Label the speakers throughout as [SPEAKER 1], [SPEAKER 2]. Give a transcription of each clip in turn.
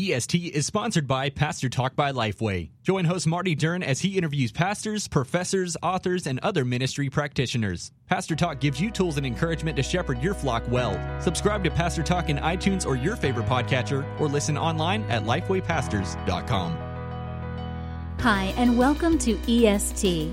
[SPEAKER 1] EST is sponsored by Pastor Talk by Lifeway. Join host Marty Duren as he interviews pastors, professors, authors, and other ministry practitioners. Pastor Talk gives you tools and encouragement to shepherd your flock well. Subscribe to Pastor Talk in iTunes or your favorite podcatcher, or listen online at lifewaypastors.com.
[SPEAKER 2] Hi, and welcome to EST.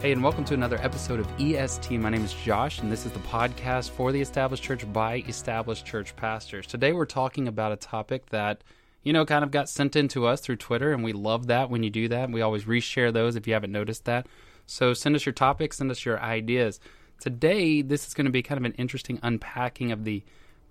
[SPEAKER 3] Hey, and welcome to another episode of EST. My name is Josh, and this is the podcast for the established church by established church pastors. Today, we're talking about a topic that, you know, kind of got sent in to us through Twitter, and we love that when you do that. We always reshare those if you haven't noticed that. So send us your topics, send us your ideas. Today, this is going to be kind of an interesting unpacking of the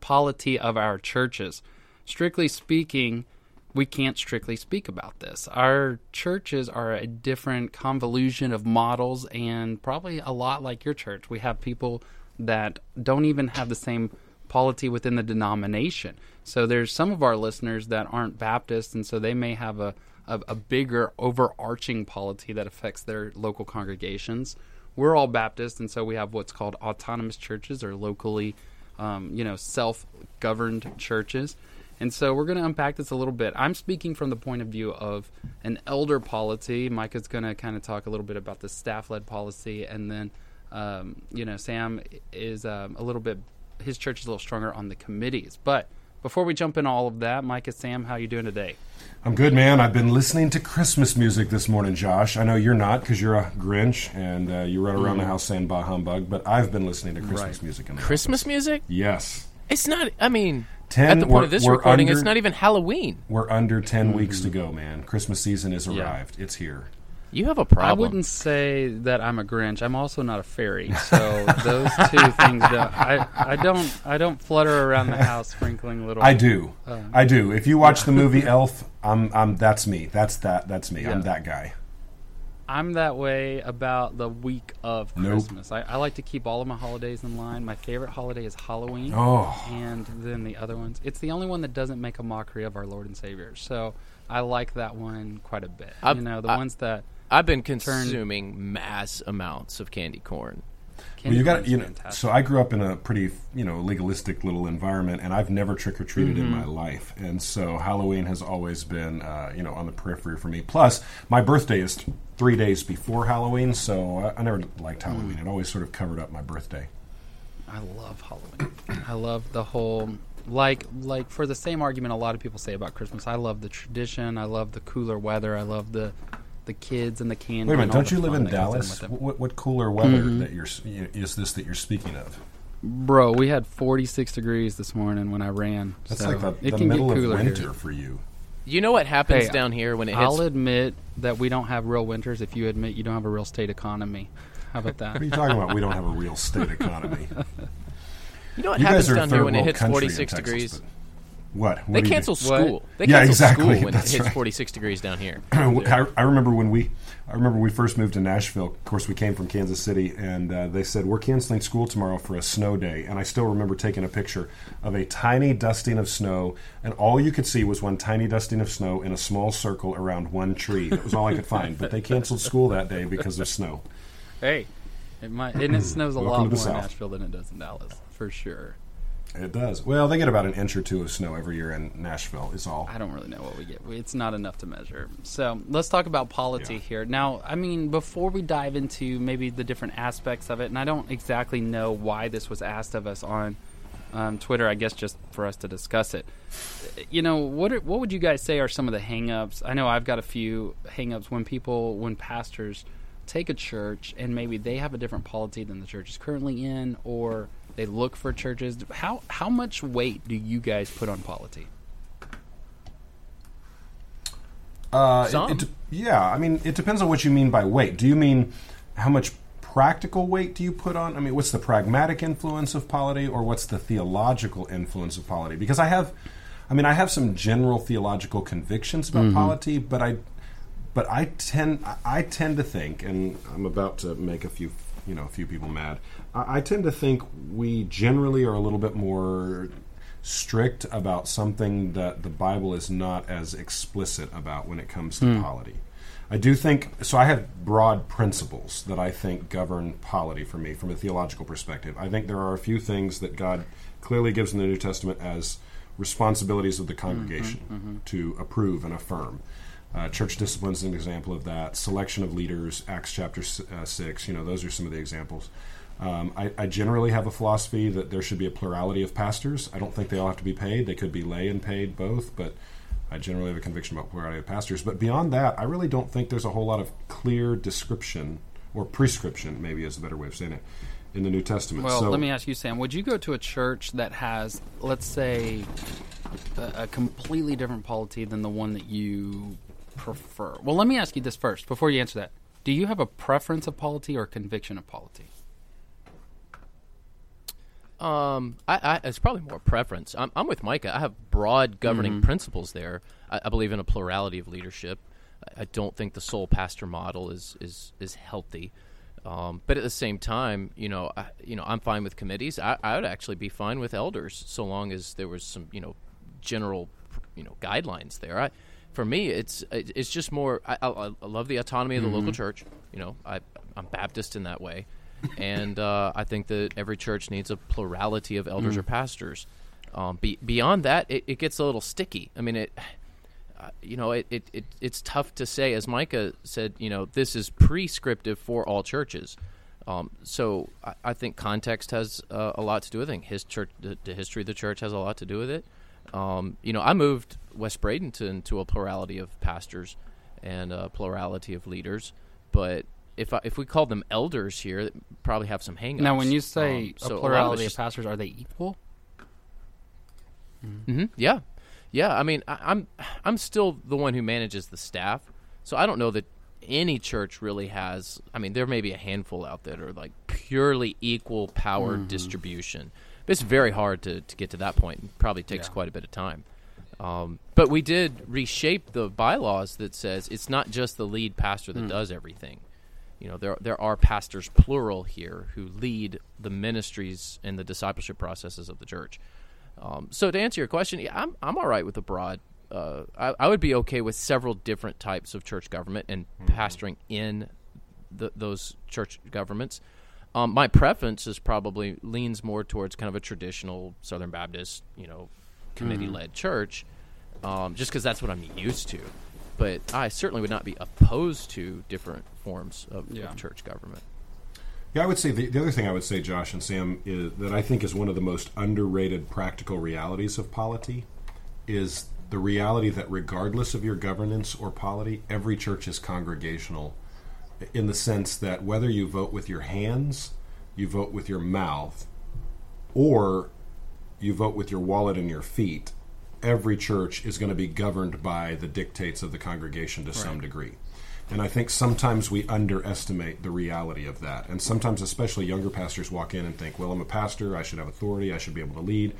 [SPEAKER 3] polity of our churches. Strictly speaking, we can't strictly speak about this. Our churches are a different convolution of models and probably a lot like your church. We have people that don't even have the same polity within the denomination. So there's some of our listeners that aren't Baptist and so they may have a, a, a bigger overarching polity that affects their local congregations. We're all Baptist and so we have what's called autonomous churches or locally um, you know, self-governed churches. And so we're going to unpack this a little bit. I'm speaking from the point of view of an elder polity. Micah's going to kind of talk a little bit about the staff-led policy, and then um, you know Sam is um, a little bit. His church is a little stronger on the committees. But before we jump into all of that, Micah, Sam, how you doing today?
[SPEAKER 4] I'm good, man. I've been listening to Christmas music this morning, Josh. I know you're not because you're a Grinch and uh, you run around mm. the house saying "bah humbug," but I've been listening to Christmas right. music. In the
[SPEAKER 5] Christmas
[SPEAKER 4] office.
[SPEAKER 5] music?
[SPEAKER 4] Yes.
[SPEAKER 5] It's not. I mean, 10, At the point of this recording, under, it's not even Halloween.
[SPEAKER 4] We're under 10 mm-hmm. weeks to go, man. Christmas season has arrived. Yeah. It's here.
[SPEAKER 5] You have a problem.
[SPEAKER 3] I wouldn't say that I'm a Grinch. I'm also not a fairy. So those two things don't, I, I don't I don't flutter around the house sprinkling little
[SPEAKER 4] I do. Um, I do. If you watch yeah. the movie Elf, I'm I'm that's me. That's that that's me. Yeah. I'm that guy.
[SPEAKER 3] I'm that way about the week of nope. Christmas. I, I, like to keep all of my holidays in line. My favorite holiday is Halloween.
[SPEAKER 4] Oh.
[SPEAKER 3] And then the other ones. It's the only one that doesn't make a mockery of our Lord and Savior. So I like that one quite a bit. I've, you know, the I, ones that.
[SPEAKER 5] I've been consuming turn, mass amounts of candy corn
[SPEAKER 4] well, you got you know. So I grew up in a pretty you know legalistic little environment, and I've never trick or treated mm-hmm. in my life, and so Halloween has always been uh, you know on the periphery for me. Plus, my birthday is three days before Halloween, so I, I never liked Halloween. Mm. It always sort of covered up my birthday.
[SPEAKER 3] I love Halloween. I love the whole like like for the same argument a lot of people say about Christmas. I love the tradition. I love the cooler weather. I love the the kids and the candy.
[SPEAKER 4] Wait a minute, don't you live in Dallas? In what, what, cooler weather mm-hmm. that you're is this that you're speaking of?
[SPEAKER 3] Bro, we had 46 degrees this morning when I ran.
[SPEAKER 4] That's
[SPEAKER 3] so
[SPEAKER 4] like the, it can middle get cooler of winter here. for you.
[SPEAKER 5] You know what happens hey, down here when it hits?
[SPEAKER 3] I'll admit that we don't have real winters if you admit you don't have a real state economy. How about that?
[SPEAKER 4] what are you talking about? We don't have a real state economy.
[SPEAKER 5] you know what you happens down here when it hits 46 Texas, degrees?
[SPEAKER 4] What? what
[SPEAKER 5] they cancel school.
[SPEAKER 4] What?
[SPEAKER 5] They
[SPEAKER 4] yeah,
[SPEAKER 5] cancel
[SPEAKER 4] exactly.
[SPEAKER 5] school when
[SPEAKER 4] That's
[SPEAKER 5] it hits
[SPEAKER 4] right.
[SPEAKER 5] 46 degrees down here.
[SPEAKER 4] I, I, remember when we, I remember we first moved to Nashville. Of course, we came from Kansas City, and uh, they said we're canceling school tomorrow for a snow day. And I still remember taking a picture of a tiny dusting of snow, and all you could see was one tiny dusting of snow in a small circle around one tree. That was all I could find. But they canceled school that day because of snow.
[SPEAKER 3] Hey, it might, and it snows a lot more in Nashville than it does in Dallas, for sure.
[SPEAKER 4] It does. Well, they get about an inch or two of snow every year in Nashville. Is all.
[SPEAKER 3] I don't really know what we get. It's not enough to measure. So let's talk about polity yeah. here. Now, I mean, before we dive into maybe the different aspects of it, and I don't exactly know why this was asked of us on um, Twitter. I guess just for us to discuss it. You know, what are, what would you guys say are some of the hangups? I know I've got a few hangups when people, when pastors take a church and maybe they have a different polity than the church is currently in, or they look for churches. How how much weight do you guys put on polity?
[SPEAKER 4] Uh, Some. It, it, yeah, I mean, it depends on what you mean by weight. Do you mean how much practical weight do you put on? I mean, what's the pragmatic influence of polity, or what's the theological influence of polity? Because I have, I mean, I have some general theological convictions about mm-hmm. polity, but I, but I tend I tend to think, and I'm about to make a few you know a few people mad. I, I tend to think we generally are a little bit more strict about something that the Bible is not as explicit about when it comes to mm. polity. I do think so. I have broad principles that I think govern polity for me from a theological perspective. I think there are a few things that God clearly gives in the New Testament as responsibilities of the congregation mm-hmm, mm-hmm. to approve and affirm. Uh, church discipline is an example of that. Selection of leaders, Acts chapter uh, 6, you know, those are some of the examples. Um, I, I, generally have a philosophy that there should be a plurality of pastors. I don't think they all have to be paid. They could be lay and paid both, but I generally have a conviction about plurality of pastors. But beyond that, I really don't think there's a whole lot of clear description or prescription, maybe is a better way of saying it, in the New Testament.
[SPEAKER 3] Well, so, let me ask you, Sam, would you go to a church that has, let's say, a, a completely different polity than the one that you prefer? Well, let me ask you this first before you answer that. Do you have a preference of polity or conviction of polity?
[SPEAKER 5] Um, I, I, it's probably more preference. I'm, I'm with Micah. I have broad governing mm-hmm. principles there. I, I, believe in a plurality of leadership. I, I, don't think the sole pastor model is is is healthy. Um, but at the same time, you know, I, you know, I'm fine with committees. I, I would actually be fine with elders so long as there was some, you know, general, you know, guidelines there. I, for me, it's it's just more. I, I, I love the autonomy of the mm-hmm. local church. You know, I, I'm Baptist in that way and uh, I think that every church needs a plurality of elders mm. or pastors. Um, be, beyond that, it, it, gets a little sticky. I mean, it, uh, you know, it, it, it, it's tough to say. As Micah said, you know, this is prescriptive for all churches. Um, so I, I, think context has uh, a lot to do with it. His church, the, the, history of the church has a lot to do with it. Um, you know, I moved West Bradenton to a plurality of pastors and a plurality of leaders, but if I, if we call them elders here, probably have some hangups.
[SPEAKER 3] Now, when you say um, so a plurality of, pastors, are they equal?
[SPEAKER 5] Mm-hmm. Mm-hmm. Yeah, yeah. I mean, I, I'm I'm still the one who manages the staff, so I don't know that any church really has. I mean, there may be a handful out there that are like purely equal power mm-hmm. distribution. But it's very hard to, to get to that point. It probably takes yeah. quite a bit of time. Um, but we did reshape the bylaws that says it's not just the lead pastor that mm. does everything you know there there are pastors plural here who lead the ministries and the discipleship processes of the church. Um, so to answer your question, yeah, I'm I'm all right with a broad. Uh, I, I, would be okay with several different types of church government and mm-hmm. pastoring in the, those church governments. Um, my preference is probably leans more towards kind of a traditional Southern Baptist, you know, committee led mm-hmm. church, um, just because that's what I'm used to but I certainly would not be opposed to different forms of, yeah. of church government.
[SPEAKER 4] Yeah, I would say the, the, other thing I would say, Josh and Sam, is that I think is one of the most underrated practical realities of polity is the reality that regardless of your governance or polity, every church is congregational in the sense that whether you vote with your hands, you vote with your mouth, or you vote with your wallet and your feet, every church is going to be governed by the dictates of the congregation to right. some degree. And I think sometimes we underestimate the reality of that. And sometimes, especially younger pastors, walk in and think, well, I'm a pastor, I should have authority, I should be able to lead.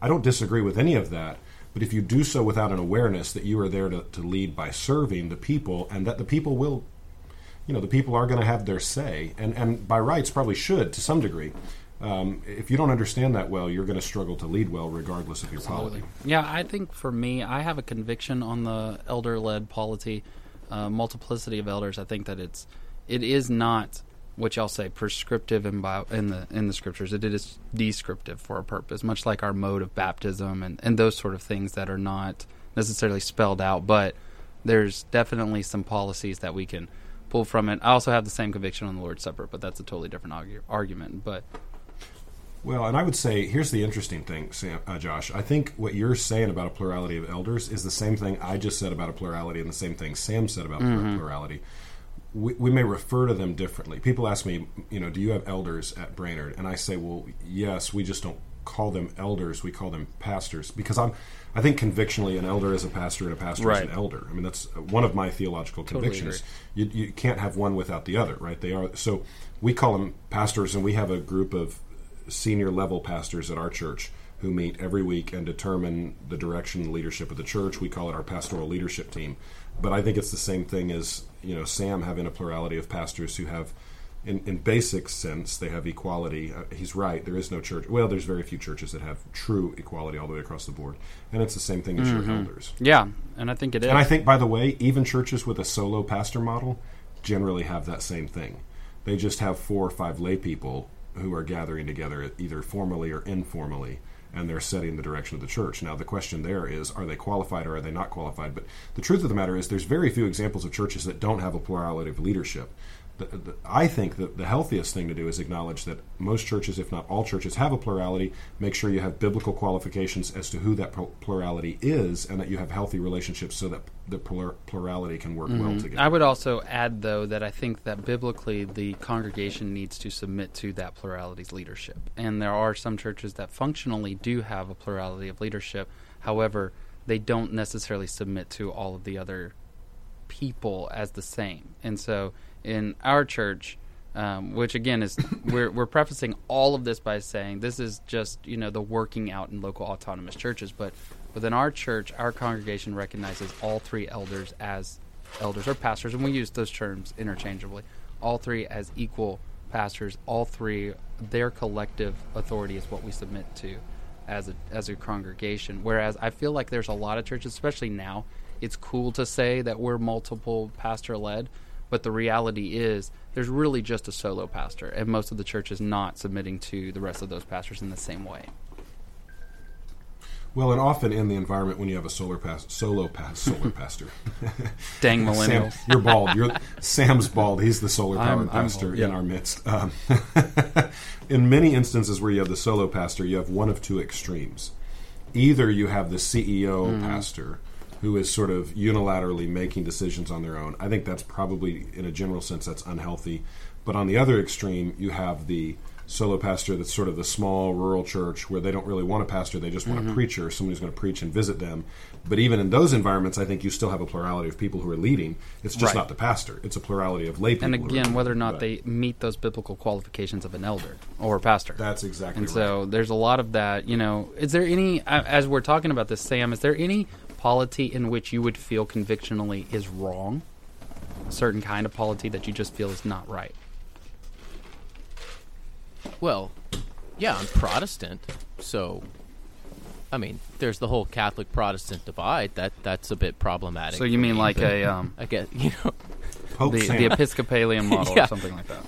[SPEAKER 4] I don't disagree with any of that. But if you do so without an awareness that you are there to, to lead by serving the people and that the people will, you know, the people are going to have their say, and, and by rights probably should to some degree, um, if you don't understand that well, you're going to struggle to lead well, regardless of your Absolutely. polity.
[SPEAKER 3] Yeah, I think for me, I have a conviction on the elder-led polity, uh, multiplicity of elders. I think that it's it is not what y'all say prescriptive in, bio, in the in the scriptures. It is descriptive for a purpose, much like our mode of baptism and and those sort of things that are not necessarily spelled out, but there's definitely some policies that we can pull from it. I also have the same conviction on the Lord's Supper, but that's a totally different argue, argument. But
[SPEAKER 4] well, and I would say here's the interesting thing, Sam, uh, Josh. I think what you're saying about a plurality of elders is the same thing I just said about a plurality, and the same thing Sam said about mm-hmm. plurality. We, we, may refer to them differently. People ask me, you know, do you have elders at Brainerd? And I say, well, yes. We just don't call them elders. We call them pastors because I'm. I think convictionally, an elder is a pastor, and a pastor right. is an elder. I mean, that's uh, one of my theological totally convictions. You, you can't have one without the other, right? They are so. We call them pastors, and we have a group of senior level pastors at our church who meet every week and determine the direction and leadership of the church. We call it our pastoral leadership team. but I think it's the same thing as you know Sam having a plurality of pastors who have. In, in basic sense, they have equality. Uh, he's right. There is no church. Well, there's very few churches that have true equality all the way across the board, and it's the same thing as your elders.
[SPEAKER 3] Yeah, and I think it is.
[SPEAKER 4] And I think, by the way, even churches with a solo pastor model generally have that same thing. They just have four or five lay people who are gathering together either formally or informally, and they're setting the direction of the church. Now, the question there is are they qualified or are they not qualified? But the truth of the matter is, there's very few examples of churches that don't have a plurality of leadership. The, the, I think that the healthiest thing to do is acknowledge that most churches, if not all churches, have a plurality. Make sure you have biblical qualifications as to who that plurality is, and that you have healthy relationships so that the plur- plurality can work well mm-hmm. together.
[SPEAKER 3] I would also add, though, that I think that biblically the congregation needs to submit to that plurality's leadership. And there are some churches that functionally do have a plurality of leadership. However, they don't necessarily submit to all of the other people as the same. And so in our church, um, which again is we're we're prefacing all of this by saying this is just you know the working out in local autonomous churches, but within our church, our congregation recognizes all three elders as elders or pastors, and we use those terms interchangeably. All three as equal pastors. All three, their collective authority is what we submit to as a as a congregation. Whereas I feel like there's a lot of churches, especially now, it's cool to say that we're multiple pastor led, but the reality is there's really just a solo pastor, and most of the church is not submitting to the rest of those pastors in the same way.
[SPEAKER 4] Well, and often in the environment when you have a solar pass, solo pass, solar pastor.
[SPEAKER 3] Dang
[SPEAKER 4] Sam,
[SPEAKER 3] millennials.
[SPEAKER 4] you're bald. You're Sam's bald. He's the solar powered pastor
[SPEAKER 3] bald,
[SPEAKER 4] in
[SPEAKER 3] yeah.
[SPEAKER 4] our midst. Um, in many instances where you have the solo pastor, you have one of two extremes. Either you have the CEO
[SPEAKER 3] Mm-hmm.
[SPEAKER 4] pastor who is sort of unilaterally making decisions on their own. I think that's probably, in a general sense, that's unhealthy. But on the other extreme, you have the solo pastor that's sort of the small rural church where they don't really want a pastor, they just want
[SPEAKER 3] Mm-hmm.
[SPEAKER 4] a preacher, somebody who's going to preach and visit them. But even in those environments, I think you still have a plurality of people who are leading. It's just
[SPEAKER 3] Right.
[SPEAKER 4] not the pastor; it's a plurality of lay people.
[SPEAKER 3] And again, whether or not
[SPEAKER 4] Right.
[SPEAKER 3] they meet those biblical qualifications of an elder or a pastor.
[SPEAKER 4] That's exactly
[SPEAKER 3] And
[SPEAKER 4] right.
[SPEAKER 3] so there's a lot of that. You know, is there any, as we're talking about this, Sam, is there any polity in which you would feel convictionally is wrong? A certain kind of polity that you just feel is not right?
[SPEAKER 5] Well, yeah, I'm Protestant, so I mean, there's the whole Catholic Protestant divide. That that's a bit problematic.
[SPEAKER 3] So you mean
[SPEAKER 5] me,
[SPEAKER 3] like a um,
[SPEAKER 5] I guess you know.
[SPEAKER 4] Pope
[SPEAKER 3] the, the Episcopalian model
[SPEAKER 5] Yeah.
[SPEAKER 3] or something like that?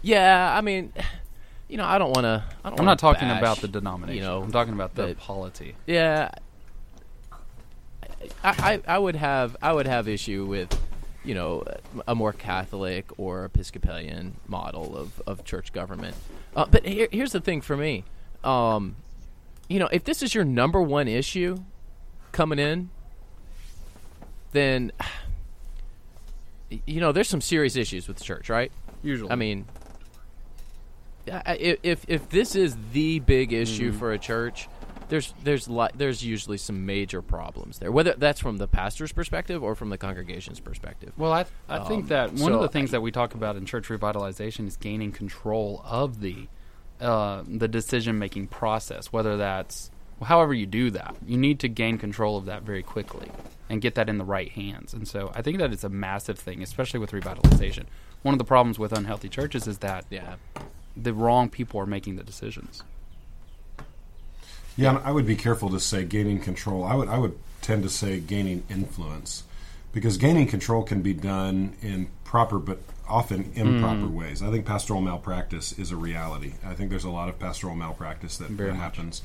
[SPEAKER 5] Yeah, I mean, you know, I don't want to. I
[SPEAKER 3] am
[SPEAKER 5] wanna
[SPEAKER 3] not talking
[SPEAKER 5] bash,
[SPEAKER 3] about the denomination.
[SPEAKER 5] You know,
[SPEAKER 3] I'm talking about the
[SPEAKER 5] the-
[SPEAKER 3] polity.
[SPEAKER 5] Yeah, I, I I would have I would have issue with you know a more Catholic or Episcopalian model of, of church government. Uh, but here, here's the thing for me, um, you know, if this is your number one issue coming in, then you know there's some serious issues with the church, right?
[SPEAKER 3] Usually,
[SPEAKER 5] I mean, if if this is the big issue
[SPEAKER 3] Mm-hmm.
[SPEAKER 5] for a church, there's there's li- there's usually some major problems there. Whether that's from the pastor's perspective or from the congregation's perspective.
[SPEAKER 3] Well, I, I think
[SPEAKER 5] Um,
[SPEAKER 3] that one of the things that we talk about in church revitalization is gaining control of the uh, the decision making process. Whether that's however you do that, you need to gain control of that very quickly and get that in the right hands. And so, I think that it's a massive thing, especially with revitalization. One of the problems with unhealthy churches is that
[SPEAKER 5] Yeah,
[SPEAKER 3] the wrong people are making the decisions.
[SPEAKER 4] Yeah, and I would be careful to say gaining control. I would I would tend to say gaining influence because gaining control can be done in proper but often improper mm. ways. I think pastoral malpractice is a reality. I think there's a lot of pastoral malpractice that, that happens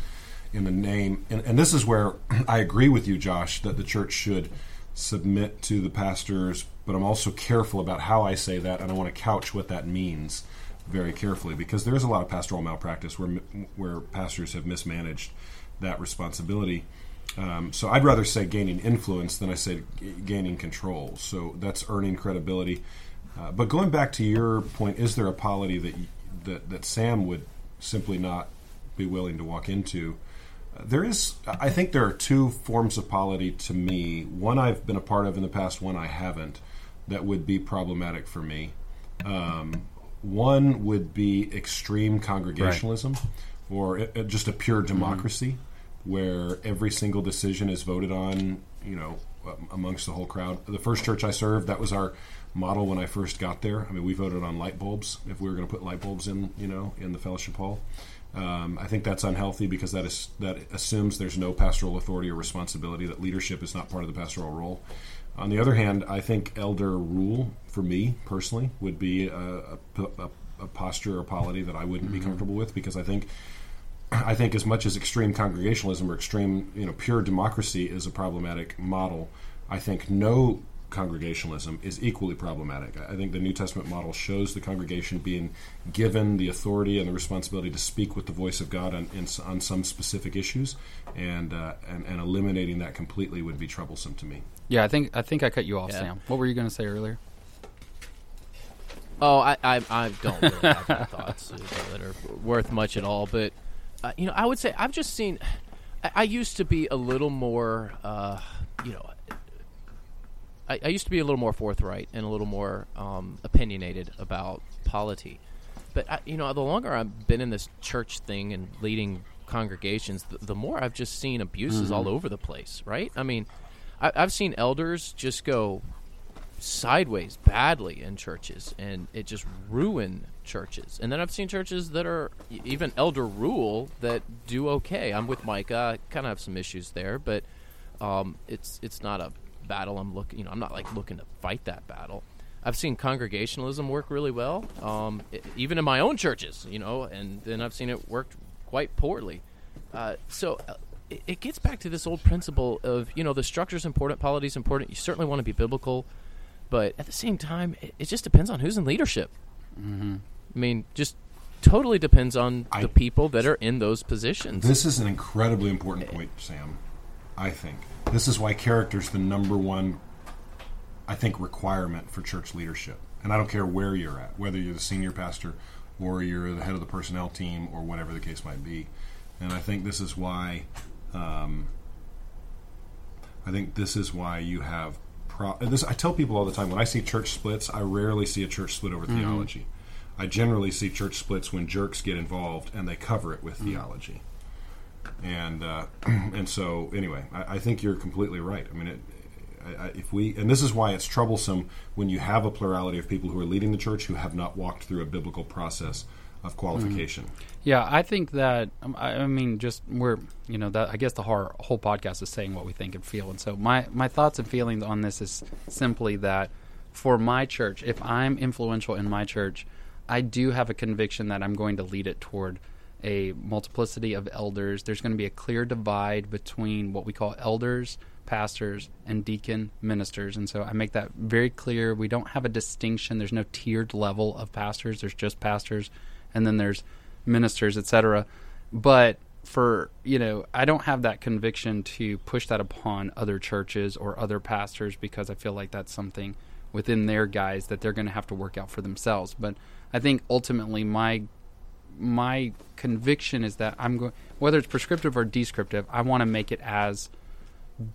[SPEAKER 4] in the name and, and this is where I agree with you Josh that the church should submit to the pastors, but I'm also careful about how I say that and I want to couch what that means very carefully because there is a lot of pastoral malpractice where where pastors have mismanaged that responsibility. Um, so I'd rather say gaining influence than I say g- gaining control. So that's earning credibility. Uh, but going back to your point, is there a polity that that that Sam would simply not be willing to walk into? Uh, there is. I think there are two forms of polity to me. One I've been a part of in the past. One I haven't. That would be problematic for me. Um, one would be extreme congregationalism, or it, it- just a pure democracy, where every single decision is voted on, you know, uh, amongst the whole crowd. The first church I served, that was our model when I first got there. I mean, we voted on light bulbs if we were going to put light bulbs in, you know, in the fellowship hall. Um, I think that's unhealthy because that is that assumes there's no pastoral authority or responsibility. That leadership is not part of the pastoral role. On the other hand, I think elder rule for me personally would be a, a, a, a posture or polity that I wouldn't be mm-hmm. comfortable with because I think I think as much as extreme congregationalism or extreme you know pure democracy is a problematic model, I think no congregationalism is equally problematic. I think the New Testament model shows the congregation being given the authority and the responsibility to speak with the voice of God on, in, on some specific issues, and, uh, and and eliminating that completely would be troublesome to me.
[SPEAKER 3] Yeah, I think I think I cut you off,
[SPEAKER 5] Yeah.
[SPEAKER 3] Sam. What were you going to say earlier?
[SPEAKER 5] Oh, I, I, I don't really have any thoughts that are worth much at all. But uh, you know, I would say I've just seen. I, I used to be a little more, uh, you know, I, I used to be a little more forthright and a little more um, opinionated about polity. But I, you know, the longer I've been in this church thing and leading congregations, the, the more I've just seen abuses all over the place. Right? I mean, I, I've seen elders just go sideways badly in churches and it just ruin churches and then i've seen churches that are even elder rule that do okay i'm with micah i kind of have some issues there but um, it's it's not a battle i'm looking you know i'm not like looking to fight that battle i've seen congregationalism work really well um, e- even in my own churches you know and then i've seen it work quite poorly uh, so uh, it, it gets back to this old principle of you know the structure's important polity's important you certainly want to be biblical but at the same time, it, it just depends on who's in leadership. Mm-hmm. I mean, just totally depends on
[SPEAKER 4] I-
[SPEAKER 5] the people that are in those positions.
[SPEAKER 4] This is an incredibly important point, Sam. I think this is why character is the number one, I think, requirement for church leadership. And I don't care where you're at, whether you're the senior pastor or you're the head of the personnel team or whatever the case might be. And I think this is why, um, I think this is why you have. Pro- this I tell people all the time when I see church splits, I rarely see a church split over theology. I generally see church splits when jerks get involved and they cover it with theology and uh, and so anyway, I, I think you're completely right. I mean, it, I, I, if we and this is why it's troublesome when you have a plurality of people who are leading the church who have not walked through a biblical process of qualification.
[SPEAKER 3] Yeah, I think that um, I, I mean, just we're you know that I guess the whole, whole podcast is saying what we think and feel, and so my my thoughts and feelings on this is simply that for my church, if I'm influential in my church, I do have a conviction that I'm going to lead it toward a multiplicity of elders. There's going to be a clear divide between what we call elders, pastors, and deacon ministers. And so I make that very clear. We don't have a distinction. There's no tiered level of pastors. There's just pastors, and then there's ministers, etc. But for you know, I don't have that conviction to push that upon other churches or other pastors because I feel like that's something within their guys that they're going to have to work out for themselves. But I think ultimately my my conviction is that I'm going whether it's prescriptive or descriptive, I want to make it as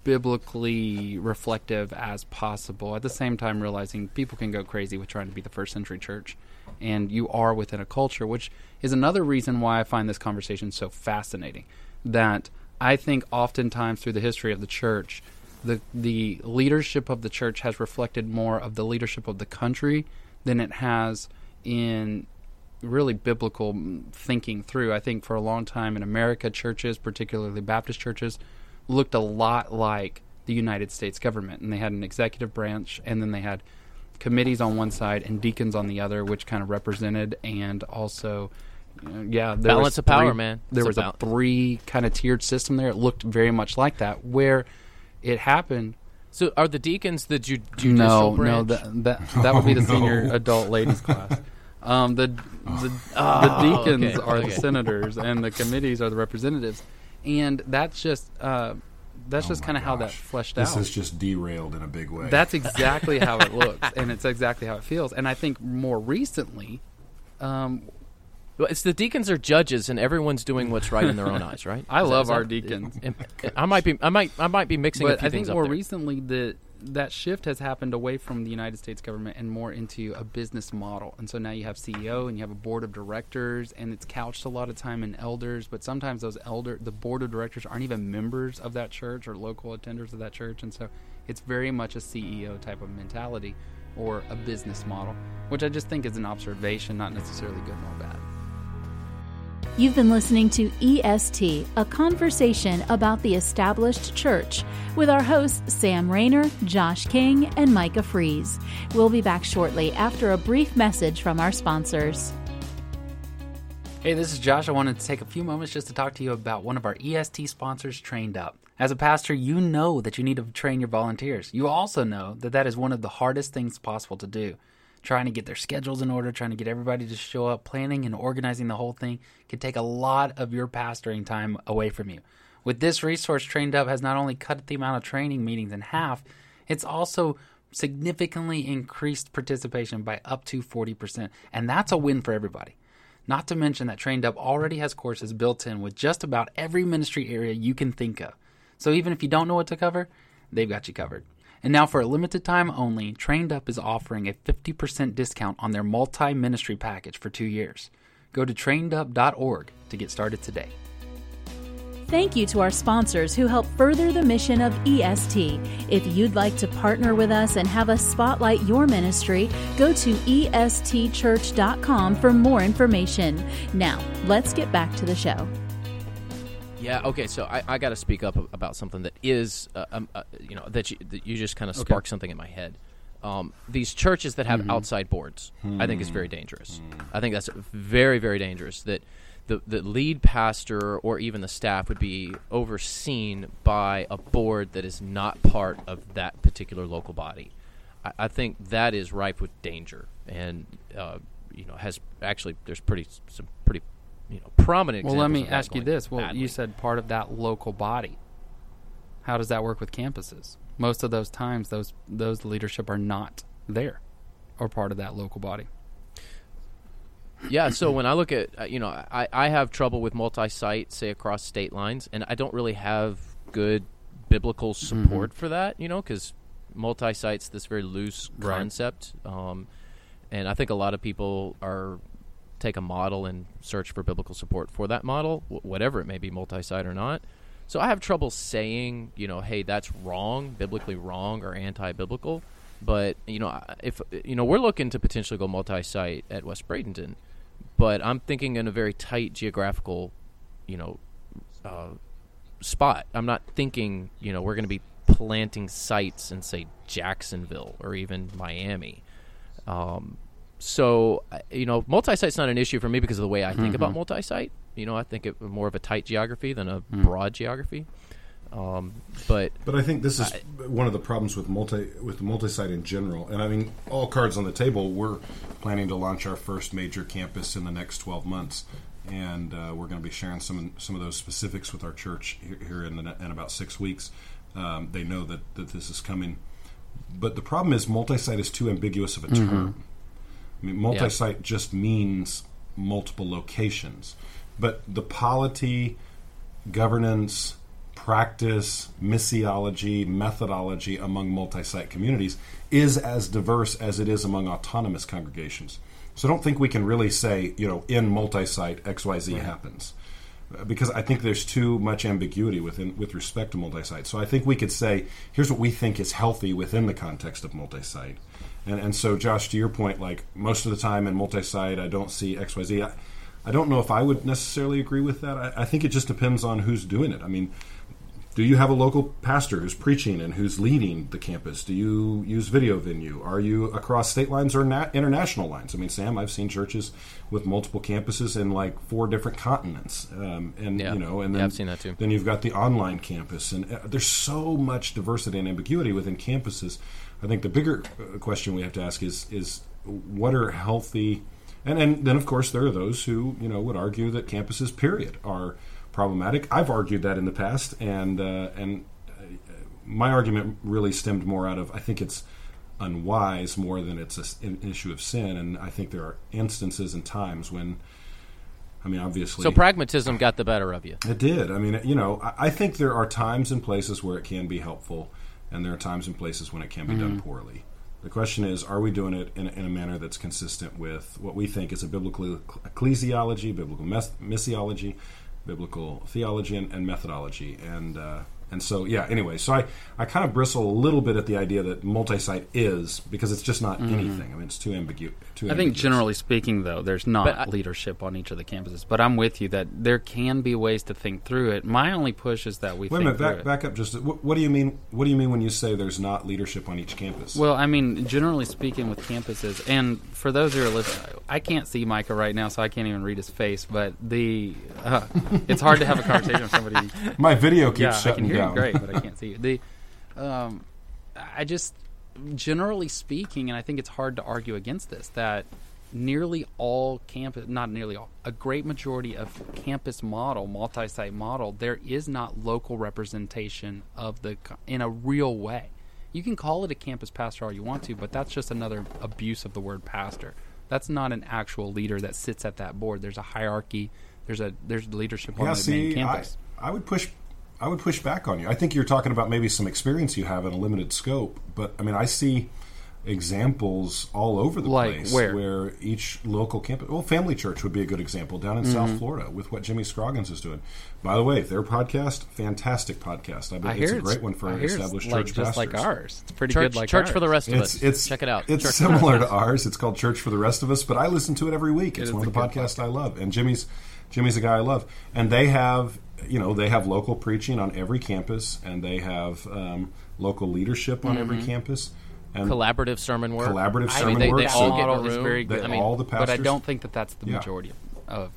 [SPEAKER 3] biblically reflective as possible. At the same time realizing people can go crazy with trying to be the first century church and you are within a culture, which is another reason why I find this conversation so fascinating. That I think oftentimes through the history of the church, the the leadership of the church has reflected more of the leadership of the country than it has in really biblical thinking through. I think for a long time in America, churches, particularly Baptist churches, looked a lot like the United States government, and they had an executive branch, and then they had committees on one side and deacons on the other, which kind of represented and also. you know, Yeah, there
[SPEAKER 5] Balance
[SPEAKER 3] was
[SPEAKER 5] of power,
[SPEAKER 3] three-
[SPEAKER 5] man.
[SPEAKER 3] There
[SPEAKER 5] It's
[SPEAKER 3] was a
[SPEAKER 5] about-
[SPEAKER 3] three kind of tiered system there. It looked very much like that. Where it happened
[SPEAKER 5] so, are the deacons the ju- judicial
[SPEAKER 3] no,
[SPEAKER 5] branch?
[SPEAKER 3] no, that that, that would be the
[SPEAKER 4] Oh,
[SPEAKER 3] senior adult ladies class. Um, the the,
[SPEAKER 5] Oh,
[SPEAKER 3] the deacons
[SPEAKER 5] okay,
[SPEAKER 3] are
[SPEAKER 5] okay.
[SPEAKER 3] the senators, and the committees are the representatives, and that's just uh, that's
[SPEAKER 4] Oh
[SPEAKER 3] just kind of how that fleshed
[SPEAKER 4] This
[SPEAKER 3] out.
[SPEAKER 4] This is just derailed in a big way.
[SPEAKER 3] That's exactly how it looks, and it's exactly how it feels. And I think more recently, um,
[SPEAKER 5] Well, it's the deacons are judges, and everyone's doing what's right in their own eyes, right?
[SPEAKER 3] I
[SPEAKER 5] Is
[SPEAKER 3] love
[SPEAKER 5] that-
[SPEAKER 3] our deacons.
[SPEAKER 5] I might be, I might, I might be mixing a
[SPEAKER 3] but
[SPEAKER 5] few
[SPEAKER 3] I
[SPEAKER 5] things
[SPEAKER 3] think
[SPEAKER 5] up
[SPEAKER 3] more
[SPEAKER 5] there.
[SPEAKER 3] recently the that shift has happened away from the United States government and more into a business model. And so now you have CEO and you have a board of directors, and it's couched a lot of time in elders. But sometimes those elder, the board of directors aren't even members of that church or local attenders of that church, and so it's very much a CEO type of mentality or a business model, which I just think is an observation, not necessarily good nor bad.
[SPEAKER 2] You've been listening to EST, a conversation about the established church, with our hosts Sam Rainer, Josh King, and Micah Fries. We'll be back shortly after a brief message from our sponsors.
[SPEAKER 3] Hey, this is Josh. I wanted to take a few moments just to talk to you about one of our EST sponsors, Trained Up. As a pastor, you know that you need to train your volunteers. You also know that that is one of the hardest things possible to do trying to get their schedules in order, trying to get everybody to show up, planning and organizing the whole thing can take a lot of your pastoring time away from you. With this resource, Trained Up has not only cut the amount of training meetings in half, it's also significantly increased participation by up to 40%. And that's a win for everybody. Not to mention that Trained Up already has courses built in with just about every ministry area you can think of. So even if you don't know what to cover, they've got you covered. And now, for a limited time only, Trained Up is offering a 50% discount on their multi ministry package for two years. Go to trainedup.org to get started today.
[SPEAKER 2] Thank you to our sponsors who help further the mission of EST. If you'd like to partner with us and have us spotlight your ministry, go to estchurch.com for more information. Now, let's get back to the show.
[SPEAKER 5] Yeah. Okay. So I, I got to speak up about something that is, uh, um, uh, you know, that you, that you just kind of sparked something in my head. Um, these churches that have mm-hmm. outside boards, mm-hmm. I think is very dangerous. Mm-hmm. I think that's very, very dangerous. That the the lead pastor or even the staff would be overseen by a board that is not part of that particular local body. I, I think that is ripe with danger, and uh, you know, has actually there's pretty some pretty you know prominent.
[SPEAKER 3] Well, let me ask you this: Well, badly. you said part of that local body. How does that work with campuses? Most of those times, those those leadership are not there, or part of that local body.
[SPEAKER 5] Yeah, so when I look at uh, you know I, I have trouble with multi-site say across state lines, and I don't really have good biblical mm-hmm. support mm-hmm. for that. You know, because multi-site's this very loose right. concept, um, and I think a lot of people are take a model and search for biblical support for that model, whatever it may be, multi-site or not. So I have trouble saying, you know, hey, that's wrong, biblically wrong, or anti-biblical. But you know, if you know, we're looking to potentially go multi-site at West Bradenton, but I'm thinking in a very tight geographical, you know, uh, spot. I'm not thinking, you know, we're going to be planting sites in say Jacksonville or even Miami. Um, so you know, multi-site's not an issue for me because of the way I think mm-hmm. about multi-site. You know, I think it more of a tight geography than a mm. broad geography. Um, but
[SPEAKER 4] but I think this is I, one of the problems with multi with multi-site in general. And I mean, all cards on the table. We're planning to launch our first major campus in the next twelve months, and uh, we're going to be sharing some some of those specifics with our church here, here in, the, in about six weeks. Um, they know that that this is coming, but the problem is multi-site is too ambiguous of a term. Mm-hmm. I mean, multi-site just means multiple locations, but the polity, governance, practice, missiology, methodology among multi-site communities is as diverse as it is among autonomous congregations. So I don't think we can really say, you know, in multi-site XYZ right. happens. Because I think there's too much ambiguity within with respect to multi-site. So I think we could say, here's what we think is healthy within the context of multi-site. And, and so, Josh, to your point, like most of the time in multi-site, I don't see X, Y, Z. I, I don't know if I would necessarily agree with that. I, I think it just depends on who's doing it. I mean, do you have a local pastor who's preaching and who's leading the campus? Do you use video venue? Are you across state lines or nat- international lines? I mean, Sam, I've seen churches with multiple campuses in like four different continents, um, and
[SPEAKER 5] yeah.
[SPEAKER 4] you know, and then
[SPEAKER 5] yeah, I've seen that too.
[SPEAKER 4] Then you've got the online campus, and uh, there's so much diversity and ambiguity within campuses I think the bigger uh, question we have to ask is is what are healthy, and and then of course there are those who you know would argue that campuses period are problematic. I've argued that in the past, and uh, and uh, my argument really stemmed more out of I think it's unwise more than it's a, an issue of sin, and I think there are instances and times when. I mean, obviously.
[SPEAKER 5] So pragmatism got the better of you.
[SPEAKER 4] It did. I mean, you know, I think there are times and places where it can be helpful and there are times and places when it can be done poorly. The question is, are we doing it in, in a manner that's consistent with what we think is a biblical ecclesiology, biblical mes- missiology, biblical theology, and, and methodology? And uh, and so, yeah, anyway, so I, I kind of bristle a little bit at the idea that multi site is because it's just not anything. I mean, it's too ambiguous. Too
[SPEAKER 3] Mm-hmm. I think generally speaking, though, there's not
[SPEAKER 5] I-
[SPEAKER 3] leadership on each of the campuses. But I'm with you that there can be ways to think through it. My only push is that we
[SPEAKER 4] Wait a minute, back, back up just. What, what do you mean? What do you mean when you say there's not leadership on each campus?
[SPEAKER 3] Well, I mean, generally speaking, with campuses, and for those who are listening, I can't see Micah right now, so I can't even read his face. But the uh, it's hard to have a conversation with somebody.
[SPEAKER 4] my video keeps
[SPEAKER 3] yeah, I
[SPEAKER 4] shutting
[SPEAKER 3] can hear you great, but I can't see you. The, um, I just, generally speaking, and I think it's hard to argue against this that nearly all campus, not nearly all, a great majority of campus model, multi-site model, there is not local representation of the in a real way. You can call it a campus pastor all you want to, but that's just another abuse of the word pastor. That's not an actual leader that sits at that board. There's a hierarchy. There's a there's leadership on
[SPEAKER 4] Yeah,
[SPEAKER 3] the main
[SPEAKER 4] see, I,
[SPEAKER 3] campus.
[SPEAKER 4] I would push. I would push back on you. I think you're talking about maybe some experience you have in a limited scope, but I mean, I see examples all over the
[SPEAKER 3] Like
[SPEAKER 4] place
[SPEAKER 3] where?
[SPEAKER 4] each local campus. Well, Family Church would be a good example down in
[SPEAKER 3] Mm-hmm.
[SPEAKER 4] South Florida with what Jimmy Scroggins is doing. By the way, their podcast, fantastic podcast. I bet
[SPEAKER 3] I
[SPEAKER 4] it's
[SPEAKER 3] hear
[SPEAKER 4] a great one for
[SPEAKER 3] I hear
[SPEAKER 4] established
[SPEAKER 3] like,
[SPEAKER 4] church
[SPEAKER 3] just
[SPEAKER 4] pastors.
[SPEAKER 3] like ours. It's pretty
[SPEAKER 5] Church,
[SPEAKER 3] good, like
[SPEAKER 5] church
[SPEAKER 3] ours.
[SPEAKER 5] for the rest of
[SPEAKER 4] It's
[SPEAKER 5] us.
[SPEAKER 4] it's
[SPEAKER 5] Check it out.
[SPEAKER 4] It's
[SPEAKER 5] Church for the rest
[SPEAKER 4] similar to ours. It's called Church for the Rest of Us, but I listen to it every week. It's
[SPEAKER 3] is
[SPEAKER 4] one of the
[SPEAKER 3] good
[SPEAKER 4] podcasts I love, and Jimmy's Jimmy's a guy I love, and they have you know they have local preaching on every campus, and they have um, local leadership on every
[SPEAKER 3] Mm-hmm.
[SPEAKER 4] campus, and
[SPEAKER 5] Collaborative sermon work.
[SPEAKER 4] Collaborative
[SPEAKER 5] I
[SPEAKER 4] sermon
[SPEAKER 5] mean, they,
[SPEAKER 4] work,
[SPEAKER 5] They
[SPEAKER 4] so-
[SPEAKER 5] all get
[SPEAKER 3] model
[SPEAKER 5] a
[SPEAKER 3] is
[SPEAKER 5] room.
[SPEAKER 3] very
[SPEAKER 4] they-
[SPEAKER 3] good.
[SPEAKER 5] I mean,
[SPEAKER 4] all the pastors,
[SPEAKER 3] but I don't think that that's the
[SPEAKER 4] Yeah.
[SPEAKER 3] majority of, of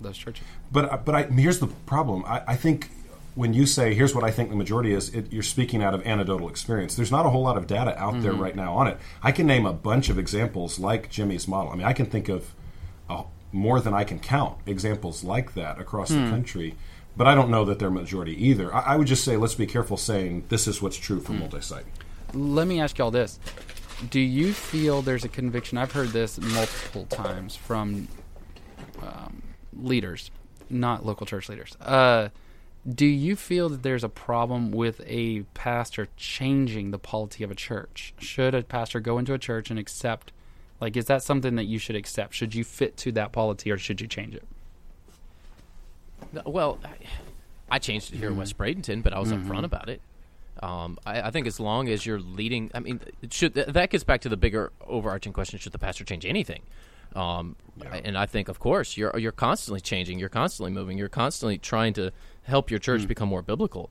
[SPEAKER 3] those churches.
[SPEAKER 4] But but I, here's the problem. I, I think when you say here's what I think the majority is, it, you're speaking out of anecdotal experience. There's not a whole lot of data out there right now on it. I can name a bunch of examples like Jimmy's model. I mean, I can think of uh, more than I can count examples like that across the country. But I don't know that they're majority either. I, I would just say let's be careful saying this is what's true for multi-site.
[SPEAKER 3] Let me ask y'all this: Do you feel there's a conviction? I've heard this multiple times from um, leaders, not local church leaders. Uh, do you feel that there's a problem with a pastor changing the polity of a church? Should a pastor go into a church and accept? Like, is that something that you should accept? Should you fit to that polity, or should you change it?
[SPEAKER 5] Well, I, I changed it here in West Bradenton, but I was upfront about it. Um, I, I think as long as you're leading, I mean, it should that gets back to the bigger overarching question: Should the pastor change anything? Um, And I think, of course, you're you're constantly changing, you're constantly moving, you're constantly trying to help your church become more biblical.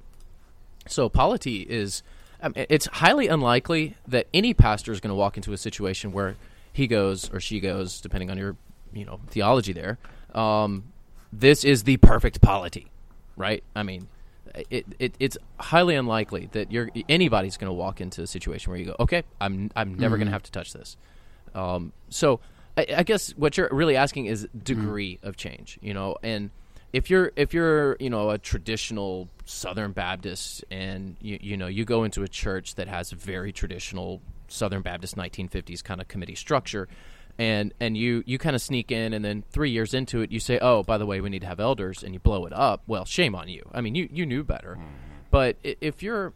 [SPEAKER 5] So polity is, I mean, it's highly unlikely that any pastor is going to walk into a situation where he goes or she goes, depending on your you know theology there. Um, this is the perfect polity, right? I mean, it, it it's highly unlikely that you're anybody's going to walk into a situation where you go, okay, I'm I'm never going to have to touch this. Um, so I, I guess what you're really asking is degree of change, you know, and if you're if you're you know a traditional Southern Baptist and you you know you go into a church that has a very traditional Southern Baptist 1950s kind of committee structure, and and you you kind of sneak in and then three years into it you say oh by the way we need to have elders and you blow it up. Well shame on you. I mean you you knew better, but if you're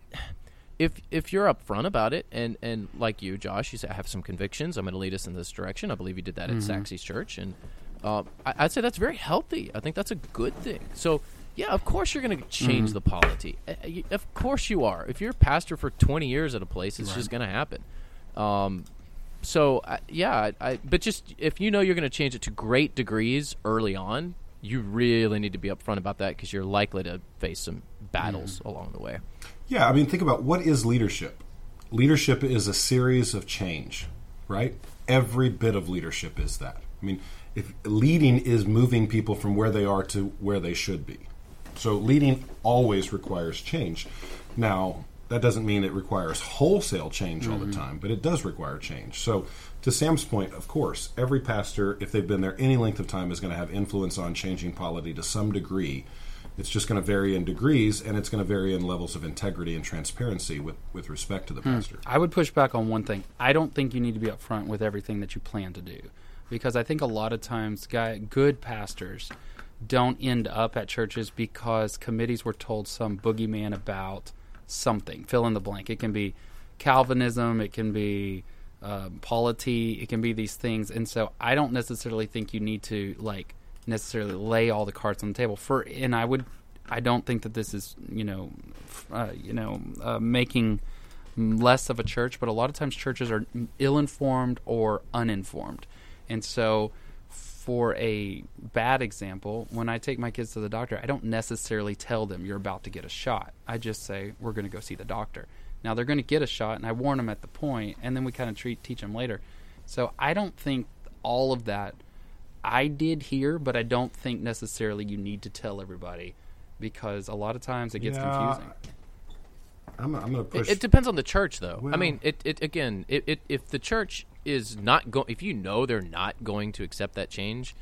[SPEAKER 5] if if you're upfront about it and and like you Josh you say I have some convictions. I'm going to lead us in this direction. I believe you did that at Saxe's church and uh, I, I'd say that's very healthy. I think that's a good thing. So yeah of course you're going to change the polity. Uh, you- of course you are. If you're a pastor for 20 years at a place it's just going to happen. Um, so I yeah I, but just if you know you're going to change it to great degrees early on you really need to be upfront about that because you're likely to face some battles mm-hmm. along the way
[SPEAKER 4] Yeah, I mean, think about what is leadership. Leadership is a series of change, right? Every bit of leadership is that. I mean, if leading is moving people from where they are to where they should be. So leading always requires change. Now, that doesn't mean it requires wholesale change all the mm-hmm. time, but it does require change. So, to Sam's point, of course, every pastor, if they've been there any length of time, is going to have influence on changing polity to some degree. It's just going to vary in degrees, and it's going to vary in levels of integrity and transparency with, with respect to the hmm. pastor.
[SPEAKER 3] I would push back on one thing. I don't think you need to be upfront with everything that you plan to do, because I think a lot of times, guy, good pastors don't end up at churches because committees were told some boogeyman about something. Fill in the blank. It can be Calvinism. It can be uh, polity. It can be these things. And so I don't necessarily think you need to like necessarily lay all the cards on the table for. And I would. I don't think that this is you know, uh, you know, uh, making less of a church, but a lot of times churches are ill-informed or uninformed, and so for a bad example, when I take my kids to the doctor, I don't necessarily tell them you're about to get a shot. I just say we're going to go see the doctor. Now they're going to get a shot, and I warn them at the point, and then we kind of treat teach them later. So I don't think all of that I did here, but I don't think necessarily you need to tell everybody because a lot of times it gets
[SPEAKER 4] Yeah,
[SPEAKER 3] confusing.
[SPEAKER 4] I'm, I'm going to
[SPEAKER 5] It,
[SPEAKER 4] push.
[SPEAKER 5] it depends on the church, though. I mean, it, it again, it, it, if the church is not going, if you know they're not going to accept that change,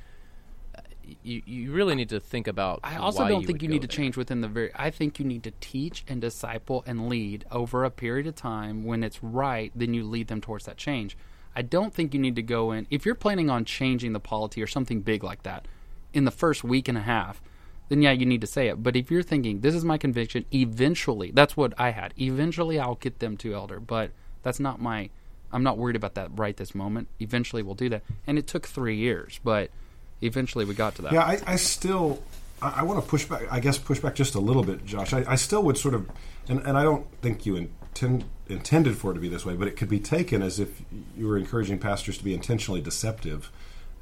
[SPEAKER 5] you you really need to think about.
[SPEAKER 3] I also don't
[SPEAKER 5] you
[SPEAKER 3] think you need to
[SPEAKER 5] there.
[SPEAKER 3] change within the very. I think you need to teach and disciple and lead over a period of time. When it's right, then you lead them towards that change. I don't think you need to go in if you're planning on changing the polity or something big like that in the first week and a half. Then yeah, you need to say it. But if you're thinking this is my conviction, eventually, that's what I had. Eventually, I'll get them to elder, but that's not my. I'm not worried about that right this moment. Eventually, we'll do that, and it took three years, but eventually we got to that.
[SPEAKER 4] Yeah, I, I still I, I want to push back. I guess push back just a little bit, Josh. I, I still would sort of, and, and I don't think you intend, intended for it to be this way, but it could be taken as if you were encouraging pastors to be intentionally deceptive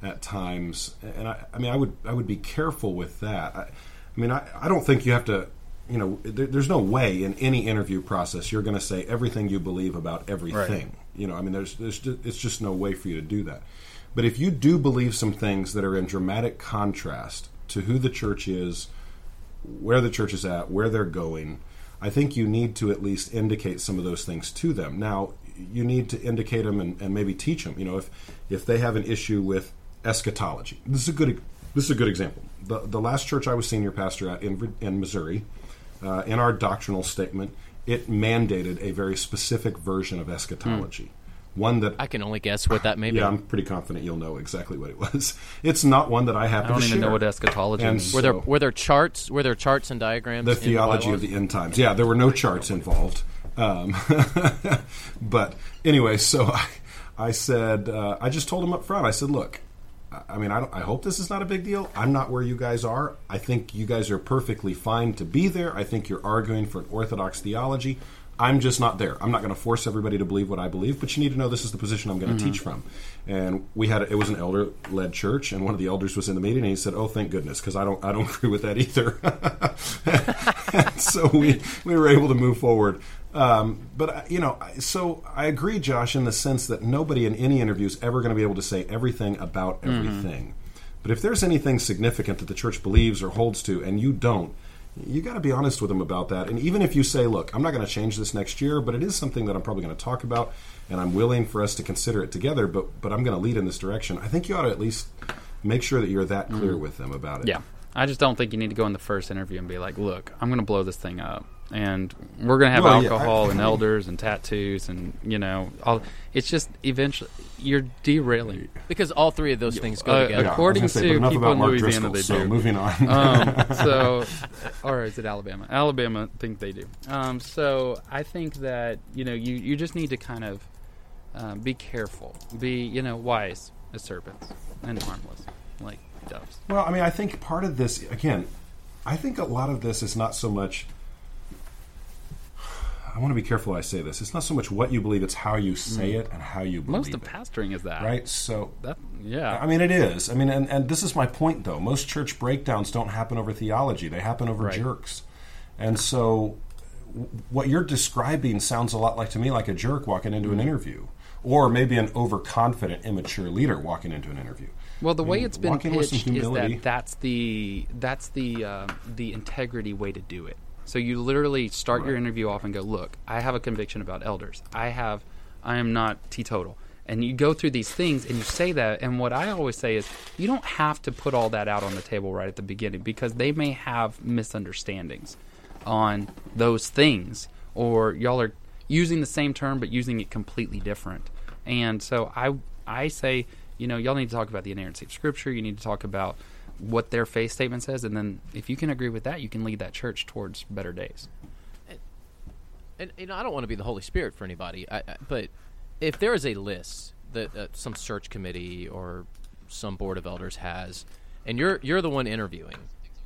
[SPEAKER 4] at times. And I, I mean, I would I would be careful with that. I, I mean, I, I don't think you have to. You know, there, there's no way in any interview process you're going to say everything you believe about everything. You know, I mean, there's, there's just, it's just no way for you to do that. But if you do believe some things that are in dramatic contrast to who the church is, where the church is at, where they're going, I think you need to at least indicate some of those things to them. Now, you need to indicate them and, and maybe teach them. You know, if if they have an issue with eschatology, this is a good this is a good example. The the last church I was senior pastor at in in Missouri, uh, in our doctrinal statement, it mandated a very specific version of eschatology. One that
[SPEAKER 5] I can only guess what that may be.
[SPEAKER 4] yeah, I'm pretty confident you'll know exactly what it was. It's not one that I
[SPEAKER 3] I
[SPEAKER 4] happen
[SPEAKER 3] don't
[SPEAKER 4] to
[SPEAKER 3] even
[SPEAKER 4] share.
[SPEAKER 3] know what eschatology
[SPEAKER 4] And
[SPEAKER 3] means.
[SPEAKER 5] were there were there charts? Were there charts and diagrams?
[SPEAKER 4] the theology of the end times. Yeah, there were no charts involved. Um, but anyway, so I, I said, uh, I just told him up front. I said, look, I- mean, I, don't- I hope this is not a big deal. I'm not where you guys are. I think you guys are perfectly fine to be there. I think you're arguing for an orthodox theology. I'm just not there. I'm not going to force everybody to believe what I believe, but you need to know this is the position I'm going to mm-hmm. teach from. And we had it was an elder led church, and one of the elders was in the meeting, and he said, "Oh, thank goodness, because I don't I don't agree with that either." So we we were able to move forward. Um, but uh, you know, so I agree, Josh, in the sense that nobody in any interview is ever going to be able to say everything about everything. But if there's anything significant that the church believes or holds to, and you don't, you got to be honest with them about that. And even if you say, "Look, I'm not going to change this next year, but it is something that I'm probably going to talk about, and I'm willing for us to consider it together," but but I'm going to lead in this direction. I think you ought to at least make sure that you're that clear with them about it.
[SPEAKER 3] Yeah. I just don't think you need to go in the first interview and be like, look, I'm going to blow this thing up. And we're going to have
[SPEAKER 4] Well, yeah,
[SPEAKER 3] alcohol
[SPEAKER 4] I-
[SPEAKER 3] and elders and tattoos and, you know, all. It's just eventually, you're derailing.
[SPEAKER 5] because all three of those things go
[SPEAKER 3] Uh,
[SPEAKER 5] together.
[SPEAKER 4] Yeah,
[SPEAKER 3] According
[SPEAKER 4] gonna say,
[SPEAKER 3] to
[SPEAKER 4] enough
[SPEAKER 3] people
[SPEAKER 4] about
[SPEAKER 3] in
[SPEAKER 4] Mark
[SPEAKER 3] Louisiana,
[SPEAKER 4] Driscoll,
[SPEAKER 3] they
[SPEAKER 4] so
[SPEAKER 3] do.
[SPEAKER 4] moving on.
[SPEAKER 3] um, so, or is it Alabama? Alabama think they do. Um, so I think that you know you you just need to kind of um, be careful, be you know wise as serpents and harmless like doves.
[SPEAKER 4] Well, I mean, I think part of this, again, I think a lot of this is not so much. I want to be careful I say this. It's not so much what you believe; it's how you say it and how you believe
[SPEAKER 3] Most of
[SPEAKER 4] it.
[SPEAKER 3] pastoring is that,
[SPEAKER 4] Right. So,
[SPEAKER 3] That yeah.
[SPEAKER 4] I mean, it is. I mean, and, and this is my point, though. Most church breakdowns don't happen over theology; they happen over
[SPEAKER 3] Right.
[SPEAKER 4] jerks. And so, what you're describing sounds a lot like to me like a jerk walking into an interview, or maybe an overconfident, immature leader walking into an interview.
[SPEAKER 3] Well, the
[SPEAKER 4] I
[SPEAKER 3] way it's been
[SPEAKER 4] in with some
[SPEAKER 3] pitched is that that's the that's the uh, the integrity way to do it. So you literally start your interview off and go, "Look, I have a conviction about elders. I have, I am not teetotal." And you go through these things and you say that. And what I always say is, you don't have to put all that out on the table right at the beginning because they may have misunderstandings on those things, or y'all are using the same term but using it completely different. And so I I say, you know, y'all need to talk about the inerrancy of Scripture. You need to talk about what their faith statement says, and then if you can agree with that, you can lead that church towards better days.
[SPEAKER 5] and you know, I don't want to be the Holy Spirit for anybody, I, I, but if there is a list that uh, some search committee or some board of elders has, and you're you're the one interviewing,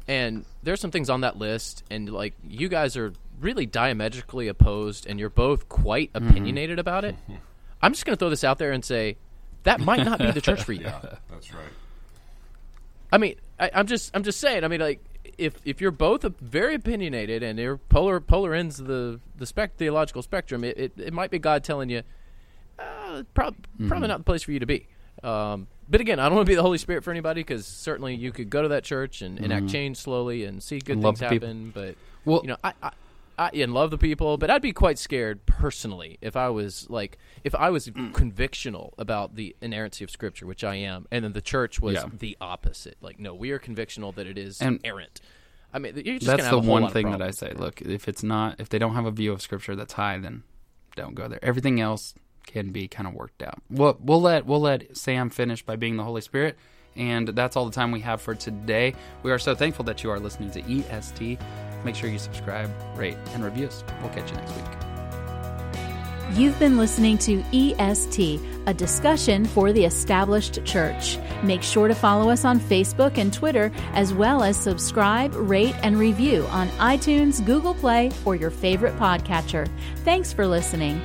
[SPEAKER 5] and there's some things on that list, and like you guys are really diametrically opposed, and you're both quite opinionated about it. I'm just going to throw this out there and say that might not be the church for you.
[SPEAKER 4] That's right.
[SPEAKER 5] I mean, I, I'm just I'm just saying. I mean, like if if you're both very opinionated and you're polar polar ends of the the spec theological spectrum, it, it, it might be God telling you, uh, prob- probably not the place for you to be. Um, but again, I don't want to be the Holy Spirit for anybody because certainly you could go to that church and enact change slowly and see good
[SPEAKER 3] And
[SPEAKER 5] things
[SPEAKER 3] the people.
[SPEAKER 5] happen. But
[SPEAKER 3] Well-
[SPEAKER 5] you know, I. I I, and love the people, but I'd be quite scared personally if I was like if I was mm. convictional about the inerrancy of Scripture, which I am, and then the church was
[SPEAKER 3] Yeah.
[SPEAKER 5] the opposite. Like, no, we are convictional that it is
[SPEAKER 3] And-
[SPEAKER 5] errant. I mean, you're just
[SPEAKER 3] that's
[SPEAKER 5] have
[SPEAKER 3] the
[SPEAKER 5] a whole
[SPEAKER 3] one
[SPEAKER 5] lot
[SPEAKER 3] thing that I say. Look, if it's not, if they don't have a view of Scripture that's high, then don't go there. Everything else can be kind of worked out. We'll, we'll let we'll let Sam finish by being the Holy Spirit, and that's all the time we have for today. We are so thankful that you are listening to EST. Make sure you subscribe, rate, and review us. We'll catch you next week.
[SPEAKER 2] You've been listening to EST, a discussion for the established church. Make sure to follow us on Facebook and Twitter, as well as subscribe, rate, and review on iTunes, Google Play, or your favorite podcatcher. Thanks for listening.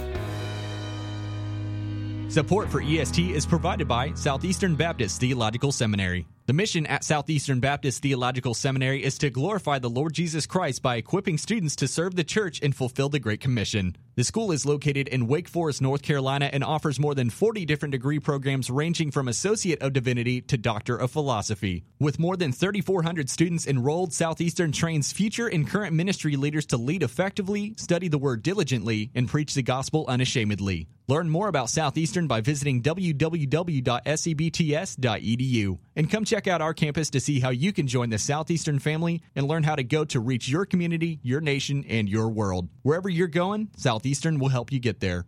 [SPEAKER 1] Support for EST is provided by Southeastern Baptist Theological Seminary. The mission at Southeastern Baptist Theological Seminary is to glorify the Lord Jesus Christ by equipping students to serve the church and fulfill the Great Commission. The school is located in Wake Forest, North Carolina, and offers more than 40 different degree programs ranging from Associate of Divinity to Doctor of Philosophy. With more than 3,400 students enrolled, Southeastern trains future and current ministry leaders to lead effectively, study the Word diligently, and preach the gospel unashamedly. Learn more about Southeastern by visiting www.sebts.edu and come check out our campus to see how you can join the Southeastern family and learn how to go to reach your community, your nation, and your world. Wherever you're going, Southeastern will help you get there.